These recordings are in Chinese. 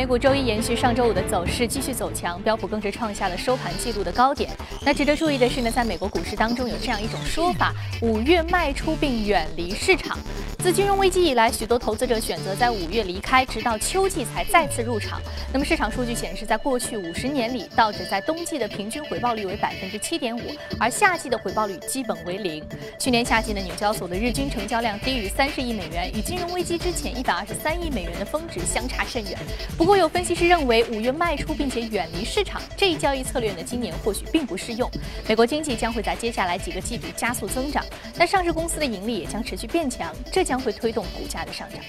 美股周一延续上周五的走势，继续走强，标普更是创下了收盘纪录的高点。那值得注意的是呢，在美国股市当中有这样一种说法：五月卖出并远离市场。自金融危机以来，许多投资者选择在五月离开，直到秋季才再次入场。那么市场数据显示，在过去五十年里，道指在冬季的平均回报率为百分之七点五，而夏季的回报率基本为零。去年夏季呢，纽交所的日均成交量低于三十亿美元，与金融危机之前一百二十三亿美元的峰值相差甚远。不过有分析师认为，五月卖出并且远离市场这一交易策略呢，今年或许并不适用。美国经济将会在接下来几个季度加速增长，那上市公司的盈利也将持续变强，这将会推动股价的上涨。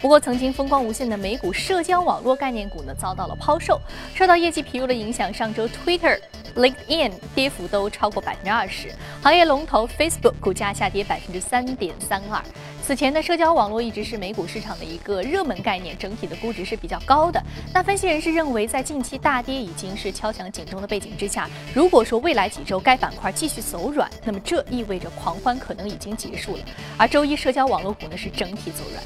不过，曾经风光无限的美股社交网络概念股呢，遭到了抛售。受到业绩疲弱的影响，上周 Twitter、LinkedIn 跌幅都超过百分之二十，行业龙头 Facebook 股价下跌百分之三点三二。此前的社交网络一直是美股市场的一个热门概念，整体的估值是比较高的。那分析人士认为，在近期大跌已经是敲响警钟的背景之下，如果说未来几周该板块继续走软，那么这意味着狂欢可能已经结束了。而周一社交网络股呢是整体走软。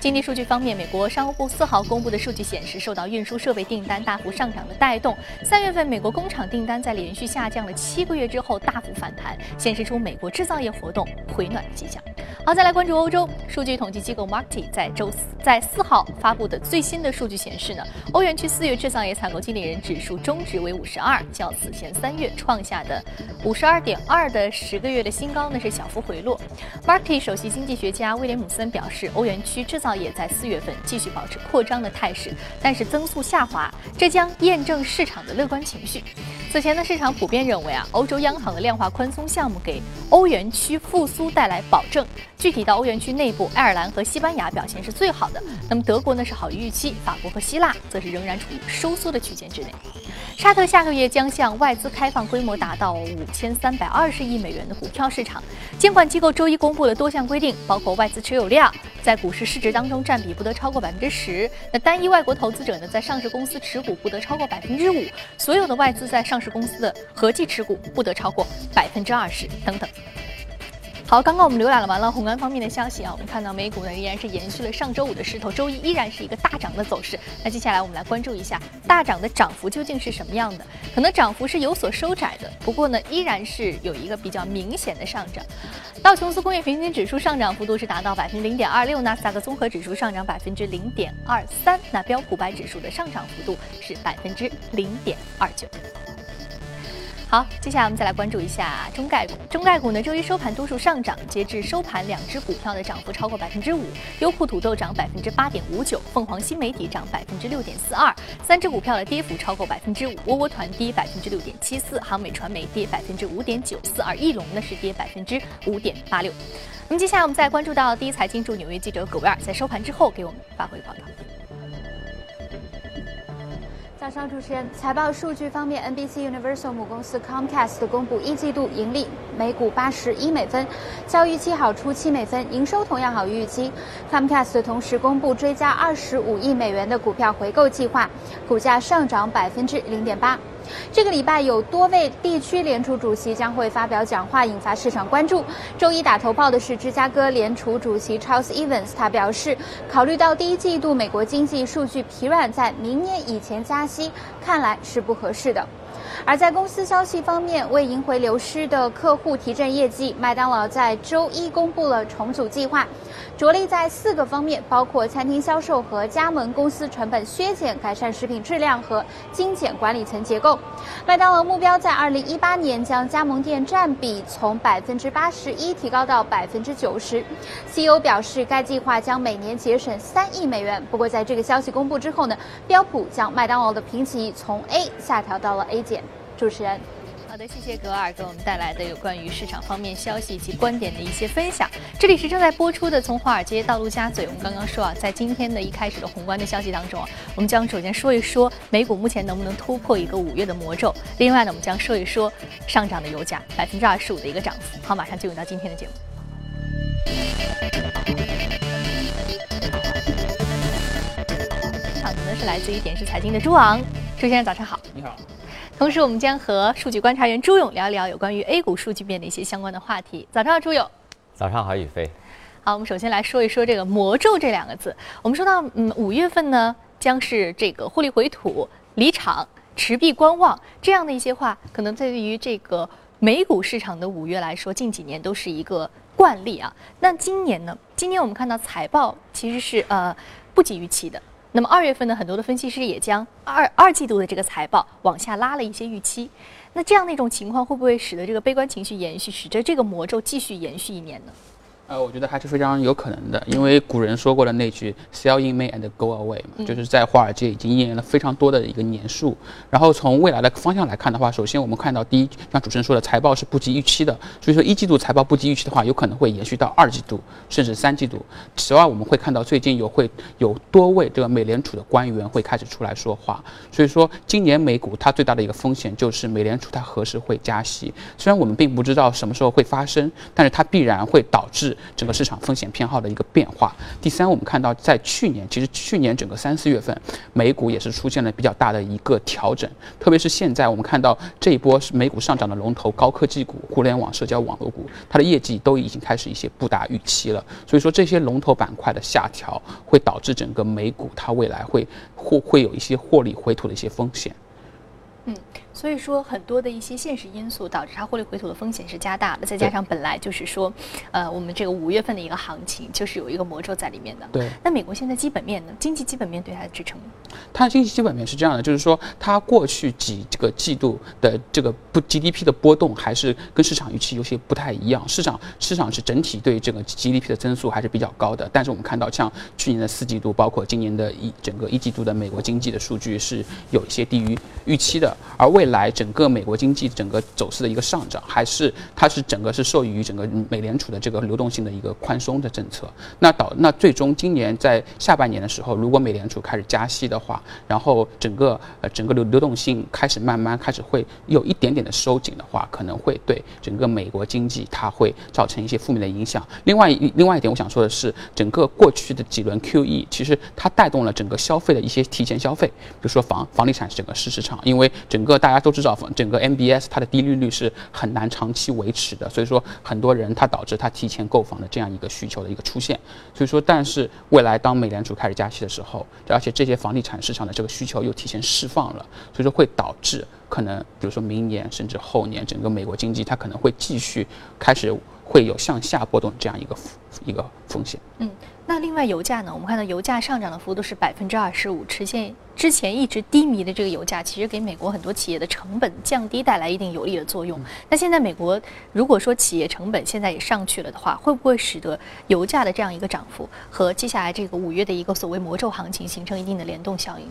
经济数据方面，美国商务部四号公布的数据显示，受到运输设备订单大幅上涨的带动，三月份美国工厂订单在连续下降了七个月之后大幅反弹，显示出美国制造业活动回暖的迹象。好，再来关注欧洲数据统计机构 Markit 在周四在四号发布的最新的数据显示呢，欧元区四月制造业采购经理人指数终值为五十二，较此前三月创下的五十二点二的十个月的新高呢是小幅回落。Markit 首席经济学家威廉姆森表示，欧元区制造也在四月份继续保持扩张的态势，但是增速下滑，这将验证市场的乐观情绪。此前呢，市场普遍认为啊，欧洲央行的量化宽松项目给欧元区复苏带来保证。具体到欧元区内部，爱尔兰和西班牙表现是最好的。那么德国呢是好于预期，法国和希腊则是仍然处于收缩的区间之内。沙特下个月将向外资开放规模达到五千三百二十亿美元的股票市场。监管机构周一公布了多项规定，包括外资持有量在股市市值当中占比不得超过百分之十。那单一外国投资者呢，在上市公司持股不得超过百分之五。所有的外资在上市公司的合计持股不得超过百分之二十等等。好，刚刚我们浏览了完了宏观方面的消息啊，我们看到美股呢依然是延续了上周五的势头，周一依然是一个大涨的走势。那接下来我们来关注一下大涨的涨幅究竟是什么样的？可能涨幅是有所收窄的，不过呢依然是有一个比较明显的上涨。道琼斯工业平均指数上涨幅度是达到百分之零点二六，纳斯达克综合指数上涨百分之零点二三，那标普百指数的上涨幅度是百分之零点二九。好，接下来我们再来关注一下中概股。中概股呢，周一收盘多数上涨，截至收盘，两只股票的涨幅超过百分之五。优酷土豆涨百分之八点五九，凤凰新媒体涨百分之六点四二。三只股票的跌幅超过百分之五，窝窝团跌百分之六点七四，航美传媒跌百分之五点九四，而翼龙呢是跌百分之五点八六。那么接下来我们再关注到第一财经驻纽约记者葛维尔在收盘之后给我们发回的报道。早上，主持人。财报数据方面，NBC Universal 母公司 Comcast 公布一季度盈利每股八十一美分，较预期好出七美分，营收同样好于预期。Comcast 同时公布追加二十五亿美元的股票回购计划，股价上涨百分之零点八。这个礼拜有多位地区联储主席将会发表讲话，引发市场关注。周一打头炮的是芝加哥联储主席 Charles Evans，他表示，考虑到第一季度美国经济数据疲软，在明年以前加息看来是不合适的。而在公司消息方面，为赢回流失的客户提振业绩，麦当劳在周一公布了重组计划。着力在四个方面，包括餐厅销售和加盟公司成本削减、改善食品质量和精简管理层结构。麦当劳目标在二零一八年将加盟店占比从百分之八十一提高到百分之九十。CEO 表示，该计划将每年节省三亿美元。不过，在这个消息公布之后呢，标普将麦当劳的评级从 A 下调到了 A 减。主持人。好的，谢谢格尔给我们带来的有关于市场方面消息以及观点的一些分享。这里是正在播出的《从华尔街到陆家嘴》。我们刚刚说啊，在今天的一开始的宏观的消息当中啊，我们将首先说一说美股目前能不能突破一个五月的魔咒。另外呢，我们将说一说上涨的油价百分之二十五的一个涨幅。好，马上进入到今天的节目。场子呢是来自于点石财经的朱昂，朱先生早上好。你好。同时，我们将和数据观察员朱勇聊一聊有关于 A 股数据面的一些相关的话题。早上好，朱勇。早上好，宇飞。好，我们首先来说一说这个“魔咒”这两个字。我们说到，嗯，五月份呢，将是这个获利回吐、离场、持币观望这样的一些话，可能对于这个美股市场的五月来说，近几年都是一个惯例啊。那今年呢？今年我们看到财报其实是呃不及预期的。那么二月份呢，很多的分析师也将二二季度的这个财报往下拉了一些预期。那这样的一种情况，会不会使得这个悲观情绪延续，使得这个魔咒继续延续一年呢？呃，我觉得还是非常有可能的，因为古人说过的那句 “sell in May and go away” 嘛，就是在华尔街已经应验了非常多的一个年数。然后从未来的方向来看的话，首先我们看到第一，像主持人说的，财报是不及预期的，所以说一季度财报不及预期的话，有可能会延续到二季度甚至三季度。此外，我们会看到最近有会有多位这个美联储的官员会开始出来说话，所以说今年美股它最大的一个风险就是美联储它何时会加息。虽然我们并不知道什么时候会发生，但是它必然会导致。整个市场风险偏好的一个变化。第三，我们看到在去年，其实去年整个三四月份，美股也是出现了比较大的一个调整。特别是现在，我们看到这一波是美股上涨的龙头高科技股、互联网社交网络股，它的业绩都已经开始一些不达预期了。所以说，这些龙头板块的下调，会导致整个美股它未来会会会有一些获利回吐的一些风险。嗯。所以说，很多的一些现实因素导致它获利回吐的风险是加大的，再加上本来就是说，呃，我们这个五月份的一个行情就是有一个魔咒在里面的。对。那美国现在基本面呢？经济基本面对它的支撑？它的经济基本面是这样的，就是说，它过去几这个季度的这个不 GDP 的波动还是跟市场预期有些不太一样。市场市场是整体对这个 GDP 的增速还是比较高的，但是我们看到像去年的四季度，包括今年的一整个一季度的美国经济的数据是有一些低于预期的，而未来来整个美国经济整个走势的一个上涨，还是它是整个是受益于整个美联储的这个流动性的一个宽松的政策。那导那最终今年在下半年的时候，如果美联储开始加息的话，然后整个呃整个流流动性开始慢慢开始会有一点点的收紧的话，可能会对整个美国经济它会造成一些负面的影响。另外一另外一点，我想说的是，整个过去的几轮 QE 其实它带动了整个消费的一些提前消费，比如说房房地产整个市市场，因为整个大家都知道。整个 MBS 它的低利率是很难长期维持的，所以说很多人他导致他提前购房的这样一个需求的一个出现。所以说，但是未来当美联储开始加息的时候，而且这些房地产市场的这个需求又提前释放了，所以说会导致可能比如说明年甚至后年整个美国经济它可能会继续开始会有向下波动这样一个一个风险。嗯。那另外油价呢？我们看到油价上涨的幅度是百分之二十五，实现之前一直低迷的这个油价，其实给美国很多企业的成本降低带来一定有利的作用。那现在美国如果说企业成本现在也上去了的话，会不会使得油价的这样一个涨幅和接下来这个五月的一个所谓魔咒行情形成一定的联动效应？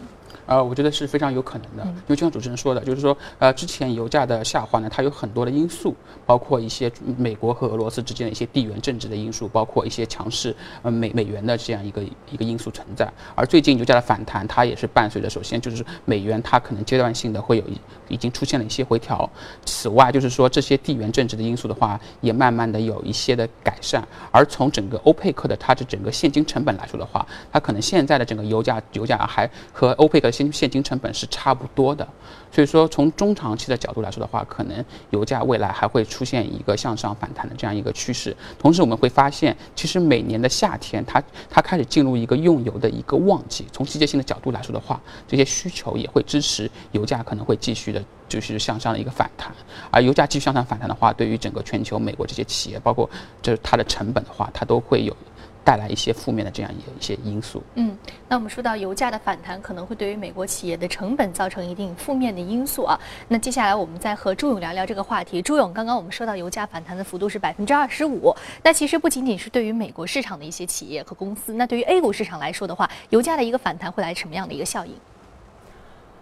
呃，我觉得是非常有可能的，因为就像主持人说的，就是说，呃，之前油价的下滑呢，它有很多的因素，包括一些美国和俄罗斯之间的一些地缘政治的因素，包括一些强势呃美美元的这样一个一个因素存在。而最近油价的反弹，它也是伴随着首先就是美元它可能阶段性的会有已经出现了一些回调。此外，就是说这些地缘政治的因素的话，也慢慢的有一些的改善。而从整个欧佩克的它的整个现金成本来说的话，它可能现在的整个油价油价还和欧佩克。现现金成本是差不多的，所以说从中长期的角度来说的话，可能油价未来还会出现一个向上反弹的这样一个趋势。同时，我们会发现，其实每年的夏天，它它开始进入一个用油的一个旺季。从季节性的角度来说的话，这些需求也会支持油价可能会继续的，就是向上的一个反弹。而油价继续向上反弹的话，对于整个全球美国这些企业，包括就是它的成本的话，它都会有。带来一些负面的这样一一些因素。嗯，那我们说到油价的反弹可能会对于美国企业的成本造成一定负面的因素啊。那接下来我们再和朱勇聊聊这个话题。朱勇，刚刚我们说到油价反弹的幅度是百分之二十五，那其实不仅仅是对于美国市场的一些企业和公司，那对于 A 股市场来说的话，油价的一个反弹会来什么样的一个效应？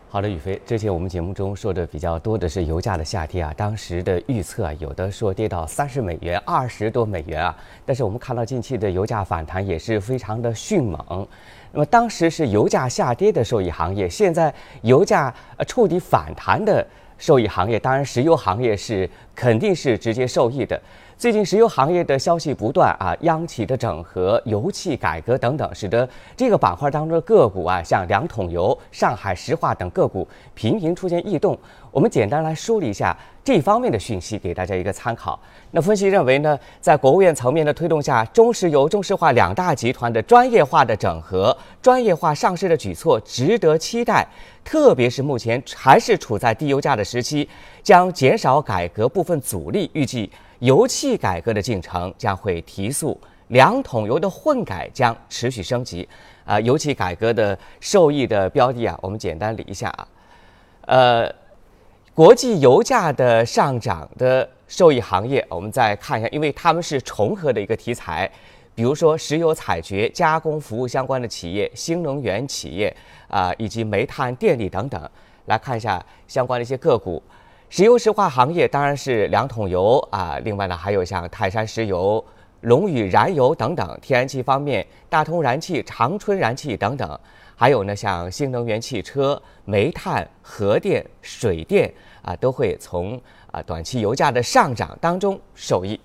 好的，宇飞，之前我们节目中说的比较多的是油价的下跌啊，当时的预测啊，有的说跌到三十美元、二十多美元啊，但是我们看到近期的油价反弹也是非常的迅猛。那么当时是油价下跌的受益行业，现在油价呃触底反弹的受益行业，当然石油行业是肯定是直接受益的。最近石油行业的消息不断啊，央企的整合、油气改革等等，使得这个板块当中的个股啊，像两桶油、上海石化等个股频频出现异动。我们简单来梳理一下这方面的讯息，给大家一个参考。那分析认为呢，在国务院层面的推动下，中石油、中石化两大集团的专业化的整合、专业化上市的举措值得期待。特别是目前还是处在低油价的时期，将减少改革部分阻力，预计。油气改革的进程将会提速，两桶油的混改将持续升级。啊，油气改革的受益的标的啊，我们简单理一下啊。呃，国际油价的上涨的受益行业，我们再看一下，因为它们是重合的一个题材。比如说，石油采掘、加工服务相关的企业、新能源企业啊，以及煤炭、电力等等，来看一下相关的一些个股。石油石化行业当然是两桶油啊，另外呢还有像泰山石油、龙宇燃油等等。天然气方面，大通燃气、长春燃气等等，还有呢像新能源汽车、煤炭、核电、水电啊，都会从啊短期油价的上涨当中受益。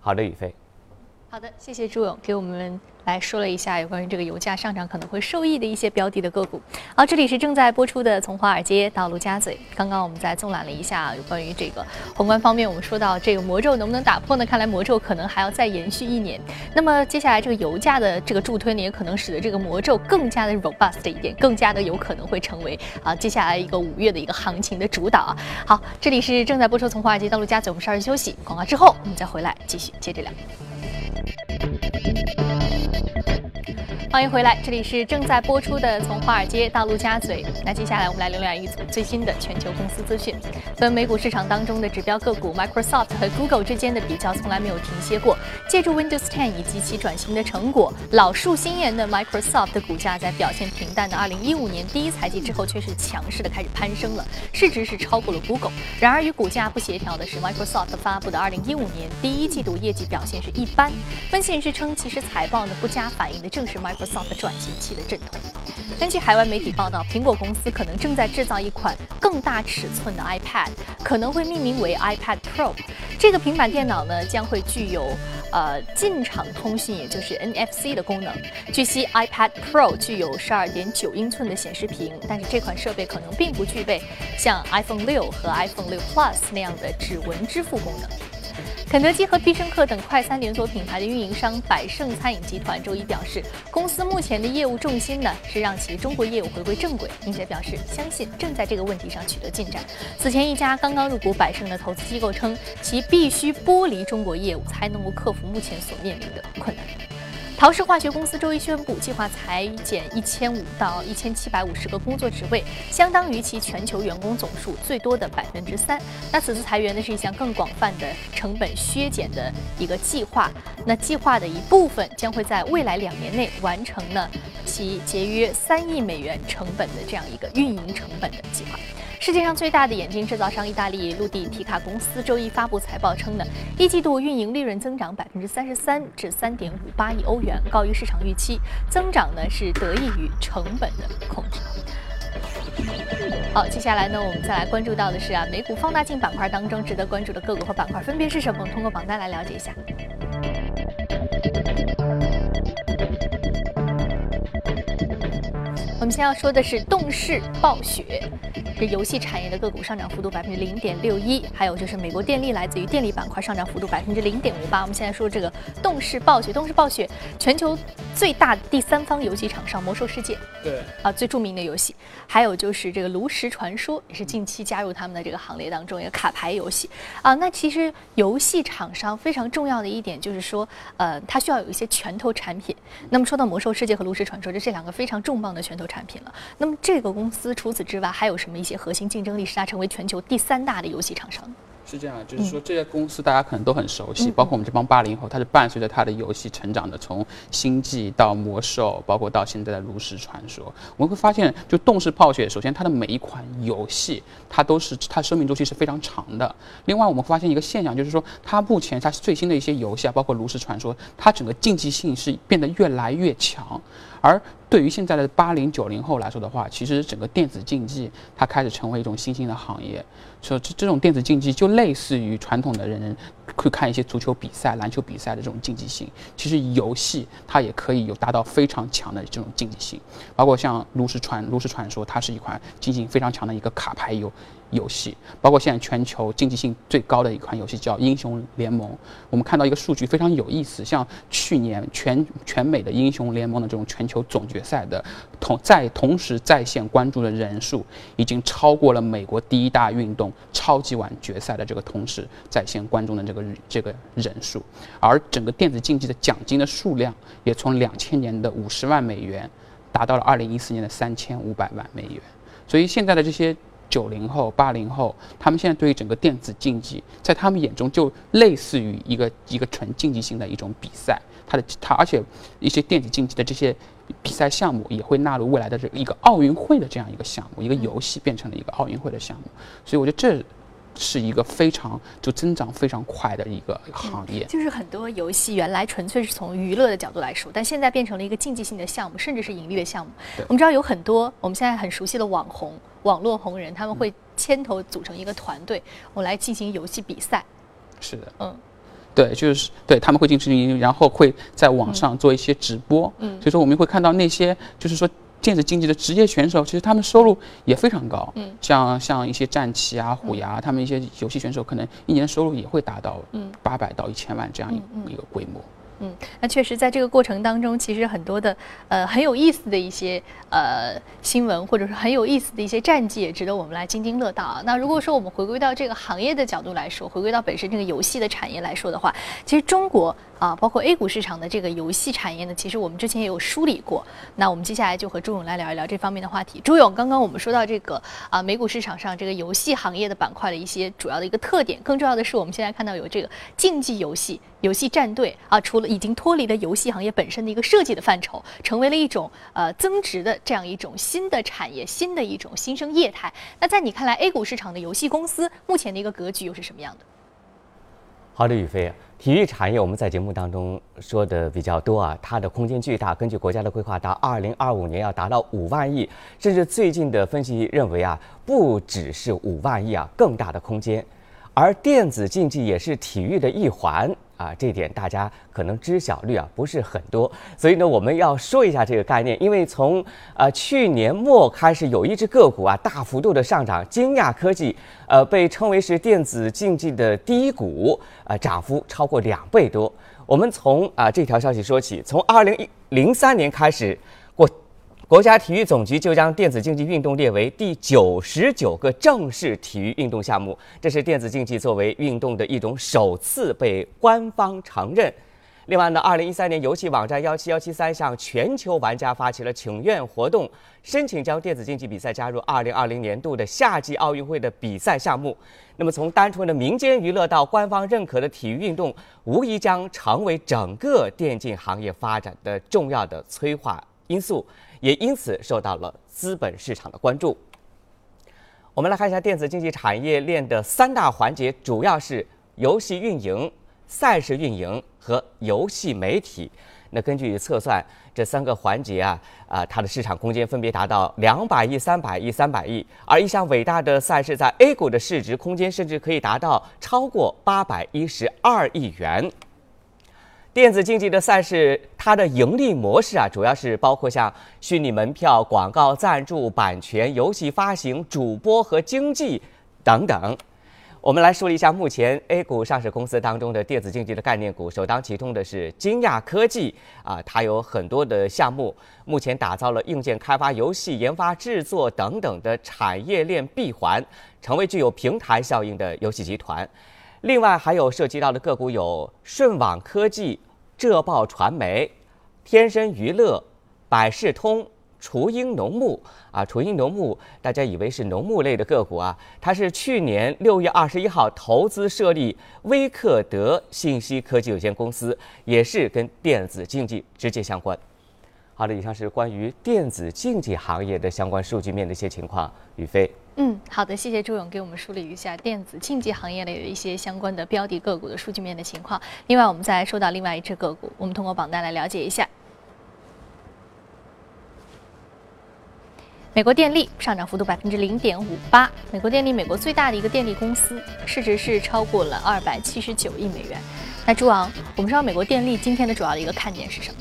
好的，宇飞。好的，谢谢朱勇给我们。来说了一下有关于这个油价上涨可能会受益的一些标的的个股。好，这里是正在播出的《从华尔街到陆家嘴》。刚刚我们在纵览了一下有关于这个宏观方面，我们说到这个魔咒能不能打破呢？看来魔咒可能还要再延续一年。那么接下来这个油价的这个助推呢，也可能使得这个魔咒更加的 robust 一点，更加的有可能会成为啊接下来一个五月的一个行情的主导啊。好，这里是正在播出《从华尔街到陆家嘴》，我们稍事休息，广告之后我们再回来继续接着聊。Thank you. 欢迎回来，这里是正在播出的《从华尔街到陆家嘴》。那接下来我们来浏览一组最新的全球公司资讯。分美股市场当中的指标个股，Microsoft 和 Google 之间的比较从来没有停歇过。借助 Windows 10以及其转型的成果，老树新颜的 Microsoft 的股价在表现平淡的2015年第一财季之后，却是强势的开始攀升了，市值是超过了 Google。然而与股价不协调的是，Microsoft 发布的2015年第一季度业绩表现是一般。分析人士称，其实财报呢不佳反映的正是 Microsoft。和 soft 转型期的阵痛。根据海外媒体报道，苹果公司可能正在制造一款更大尺寸的 iPad，可能会命名为 iPad Pro。这个平板电脑呢，将会具有呃进场通讯，也就是 NFC 的功能。据悉，iPad Pro 具有12.9英寸的显示屏，但是这款设备可能并不具备像 iPhone 6和 iPhone 6 Plus 那样的指纹支付功能。肯德基和必胜客等快餐连锁品牌的运营商百胜餐饮集团周一表示，公司目前的业务重心呢是让其中国业务回归正轨，并且表示相信正在这个问题上取得进展。此前，一家刚刚入股百胜的投资机构称，其必须剥离中国业务才能够克服目前所面临的困难。陶氏化学公司周一宣布，计划裁减一千五到一千七百五十个工作职位，相当于其全球员工总数最多的百分之三。那此次裁员呢，是一项更广泛的成本削减的一个计划。那计划的一部分将会在未来两年内完成呢，其节约三亿美元成本的这样一个运营成本的计划。世界上最大的眼镜制造商意大利陆地皮卡公司周一发布财报称呢，一季度运营利润增长百分之三十三至三点五八亿欧元，高于市场预期。增长呢是得益于成本的控制。好，接下来呢我们再来关注到的是啊，美股放大镜板块当中值得关注的个股和板块分别是什么？通过榜单来了解一下。我们先要说的是动视暴雪。这游戏产业的个股上涨幅度百分之零点六一，还有就是美国电力来自于电力板块上涨幅度百分之零点五八。我们现在说这个动视暴雪，动视暴雪全球最大的第三方游戏厂商魔兽世界，对啊，最著名的游戏，还有就是这个炉石传说也是近期加入他们的这个行列当中一个卡牌游戏啊。那其实游戏厂商非常重要的一点就是说，呃，它需要有一些拳头产品。那么说到魔兽世界和炉石传说，这这两个非常重磅的拳头产品了。那么这个公司除此之外还有什么？一些核心竞争力，使它成为全球第三大的游戏厂商。是这样，就是说这些公司大家可能都很熟悉，包括我们这帮八零后，它是伴随着它的游戏成长的，从星际到魔兽，包括到现在的炉石传说。我们会发现，就动视暴雪，首先它的每一款游戏，它都是它生命周期是非常长的。另外，我们会发现一个现象，就是说它目前它最新的一些游戏啊，包括炉石传说，它整个竞技性是变得越来越强。而对于现在的八零九零后来说的话，其实整个电子竞技它开始成为一种新兴的行业。说这这种电子竞技就类似于传统的人会看一些足球比赛、篮球比赛的这种竞技性，其实游戏它也可以有达到非常强的这种竞技性，包括像《炉石传》《炉石传说》，它是一款竞技性非常强的一个卡牌游。游戏包括现在全球竞技性最高的一款游戏叫《英雄联盟》。我们看到一个数据非常有意思，像去年全全美的英雄联盟的这种全球总决赛的同在同时在线关注的人数，已经超过了美国第一大运动超级碗决赛的这个同时在线观众的这个这个人数。而整个电子竞技的奖金的数量也从两千年的五十万美元，达到了二零一四年的三千五百万美元。所以现在的这些。九零后、八零后，他们现在对于整个电子竞技，在他们眼中就类似于一个一个纯竞技性的一种比赛。它的它，而且一些电子竞技的这些比赛项目也会纳入未来的这一个奥运会的这样一个项目，一个游戏变成了一个奥运会的项目。所以我觉得这。是一个非常就增长非常快的一个行业，就是很多游戏原来纯粹是从娱乐的角度来说，但现在变成了一个竞技性的项目，甚至是盈利的项目。我们知道有很多我们现在很熟悉的网红、网络红人，他们会牵头组成一个团队，我来进行游戏比赛。是的，嗯，对，就是对他们会进行，然后会在网上做一些直播。嗯，所以说我们会看到那些就是说。电子竞技的职业选手，其实他们收入也非常高。嗯，像像一些战旗啊、虎牙，他们一些游戏选手，可能一年收入也会达到八百到一千万这样一一个规模。嗯，嗯那确实，在这个过程当中，其实很多的呃很有意思的一些呃新闻，或者是很有意思的一些战绩，也值得我们来津津乐道啊。那如果说我们回归到这个行业的角度来说，回归到本身这个游戏的产业来说的话，其实中国啊，包括 A 股市场的这个游戏产业呢，其实我们之前也有梳理过。那我们接下来就和朱勇来聊一聊这方面的话题。朱勇，刚刚我们说到这个啊，美股市场上这个游戏行业的板块的一些主要的一个特点，更重要的是，我们现在看到有这个竞技游戏。游戏战队啊，除了已经脱离了游戏行业本身的一个设计的范畴，成为了一种呃增值的这样一种新的产业，新的一种新生业态。那在你看来，A 股市场的游戏公司目前的一个格局又是什么样的？好的，宇飞，体育产业我们在节目当中说的比较多啊，它的空间巨大。根据国家的规划，到二零二五年要达到五万亿，甚至最近的分析认为啊，不只是五万亿啊，更大的空间。而电子竞技也是体育的一环。啊，这点大家可能知晓率啊不是很多，所以呢，我们要说一下这个概念。因为从啊去年末开始，有一只个股啊大幅度的上涨，金亚科技，呃被称为是电子竞技的第一股，啊涨幅超过两倍多。我们从啊这条消息说起，从二零一零三年开始。国家体育总局就将电子竞技运动列为第九十九个正式体育运动项目，这是电子竞技作为运动的一种首次被官方承认。另外呢，二零一三年游戏网站幺七幺七三向全球玩家发起了请愿活动，申请将电子竞技比赛加入二零二零年度的夏季奥运会的比赛项目。那么，从单纯的民间娱乐到官方认可的体育运动，无疑将成为整个电竞行业发展的重要的催化因素。也因此受到了资本市场的关注。我们来看一下电子竞技产业链的三大环节，主要是游戏运营、赛事运营和游戏媒体。那根据测算，这三个环节啊，啊，它的市场空间分别达到两百亿、三百亿、三百亿。而一项伟大的赛事在 A 股的市值空间甚至可以达到超过八百一十二亿元。电子竞技的赛事，它的盈利模式啊，主要是包括像虚拟门票、广告赞助、版权、游戏发行、主播和经纪等等。我们来说一下目前 A 股上市公司当中的电子竞技的概念股，首当其冲的是金亚科技啊，它有很多的项目，目前打造了硬件开发、游戏研发、制作等等的产业链闭环，成为具有平台效应的游戏集团。另外还有涉及到的个股有顺网科技。浙报传媒、天生娱乐、百事通、雏鹰农牧啊，雏鹰农牧，大家以为是农牧类的个股啊，它是去年六月二十一号投资设立威克德信息科技有限公司，也是跟电子竞技直接相关。好的，以上是关于电子竞技行业的相关数据面的一些情况，宇飞。嗯，好的，谢谢朱勇给我们梳理一下电子竞技行业的一些相关的标的个股的数据面的情况。另外，我们再说到另外一只个股，我们通过榜单来了解一下。美国电力上涨幅度百分之零点五八。美国电力，美国最大的一个电力公司，市值是超过了二百七十九亿美元。那朱昂，我们知道美国电力今天的主要的一个看点是什么？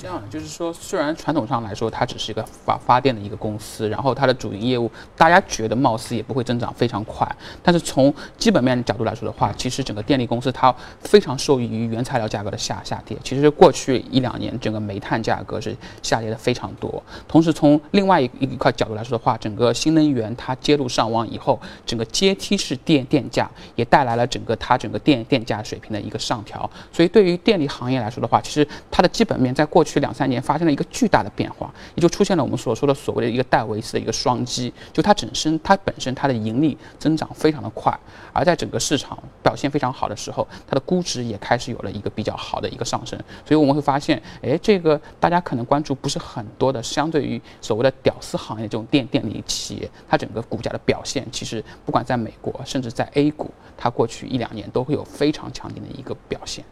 这样就是说，虽然传统上来说，它只是一个发发电的一个公司，然后它的主营业务，大家觉得貌似也不会增长非常快。但是从基本面角度来说的话，其实整个电力公司它非常受益于原材料价格的下下跌。其实过去一两年，整个煤炭价格是下跌的非常多。同时从另外一一块角度来说的话，整个新能源它接入上网以后，整个阶梯式电电价也带来了整个它整个电电价水平的一个上调。所以对于电力行业来说的话，其实它的基本面在过去去两三年发生了一个巨大的变化，也就出现了我们所说的所谓的一个戴维斯的一个双击，就它本身它本身它的盈利增长非常的快，而在整个市场表现非常好的时候，它的估值也开始有了一个比较好的一个上升，所以我们会发现，哎，这个大家可能关注不是很多的，相对于所谓的屌丝行业这种电电力企业，它整个股价的表现，其实不管在美国，甚至在 A 股，它过去一两年都会有非常强劲的一个表现。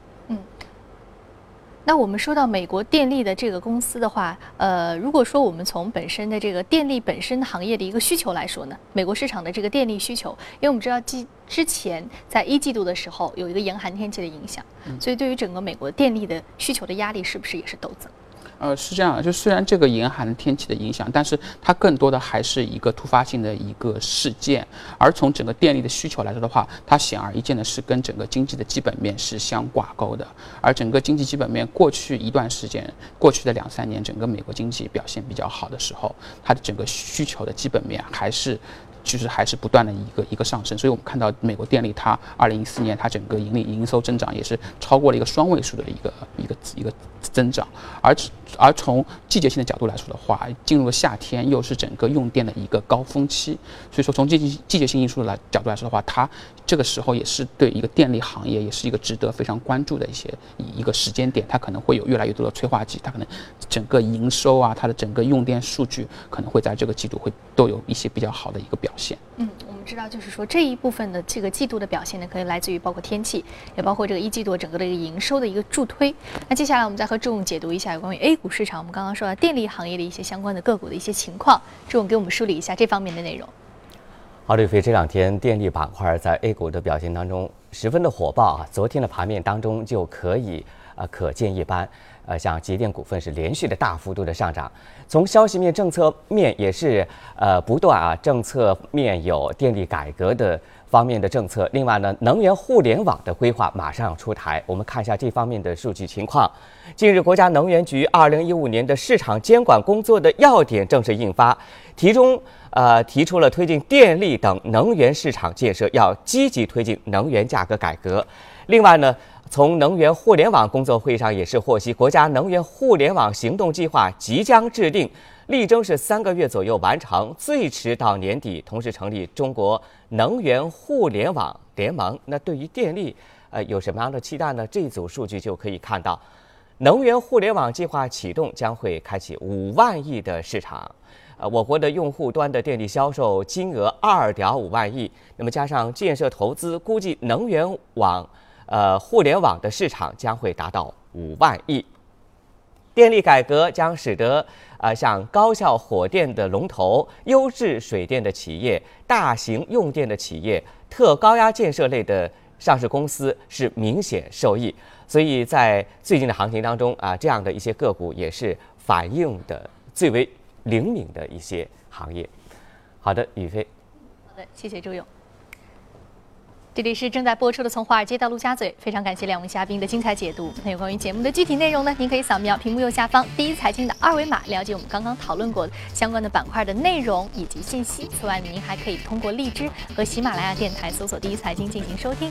嗯。那我们说到美国电力的这个公司的话，呃，如果说我们从本身的这个电力本身行业的一个需求来说呢，美国市场的这个电力需求，因为我们知道之之前在一季度的时候有一个严寒天气的影响，所以对于整个美国电力的需求的压力是不是也是陡增？呃，是这样的，就虽然这个严寒天气的影响，但是它更多的还是一个突发性的一个事件。而从整个电力的需求来说的话，它显而易见的是跟整个经济的基本面是相挂钩的。而整个经济基本面过去一段时间，过去的两三年，整个美国经济表现比较好的时候，它的整个需求的基本面还是。其实还是不断的一个一个上升，所以我们看到美国电力它二零一四年它整个盈利营收增长也是超过了一个双位数的一个一个一个增长，而而从季节性的角度来说的话，进入了夏天又是整个用电的一个高峰期，所以说从季节季节性因素来角度来说的话，它这个时候也是对一个电力行业也是一个值得非常关注的一些一个时间点，它可能会有越来越多的催化剂，它可能整个营收啊，它的整个用电数据可能会在这个季度会都有一些比较好的一个表。现。嗯，我们知道，就是说这一部分的这个季度的表现呢，可以来自于包括天气，也包括这个一季度整个的一个营收的一个助推。那接下来我们再和朱勇解读一下有关于 A 股市场，我们刚刚说到电力行业的一些相关的个股的一些情况，朱勇给我们梳理一下这方面的内容。好，李飞，这两天电力板块在 A 股的表现当中十分的火爆啊，昨天的盘面当中就可以啊可见一斑。呃，像节电股份是连续的大幅度的上涨，从消息面、政策面也是呃不断啊，政策面有电力改革的方面的政策，另外呢，能源互联网的规划马上要出台，我们看一下这方面的数据情况。近日，国家能源局二零一五年的市场监管工作的要点正式印发，其中呃提出了推进电力等能源市场建设要积极推进能源价格改革，另外呢。从能源互联网工作会议上也是获悉，国家能源互联网行动计划即将制定，力争是三个月左右完成，最迟到年底，同时成立中国能源互联网联盟。那对于电力，呃，有什么样的期待呢？这组数据就可以看到，能源互联网计划启动将会开启五万亿的市场，呃，我国的用户端的电力销售金额二点五万亿，那么加上建设投资，估计能源网。呃，互联网的市场将会达到五万亿。电力改革将使得呃像高效火电的龙头、优质水电的企业、大型用电的企业、特高压建设类的上市公司是明显受益。所以在最近的行情当中啊，这样的一些个股也是反映的最为灵敏的一些行业。好的，宇飞。好的，谢谢周勇。这里是正在播出的《从华尔街到陆家嘴》，非常感谢两位嘉宾的精彩解读。那有关于节目的具体内容呢？您可以扫描屏幕右下方“第一财经”的二维码，了解我们刚刚讨论过相关的板块的内容以及信息。此外，您还可以通过荔枝和喜马拉雅电台搜索“第一财经”进行收听。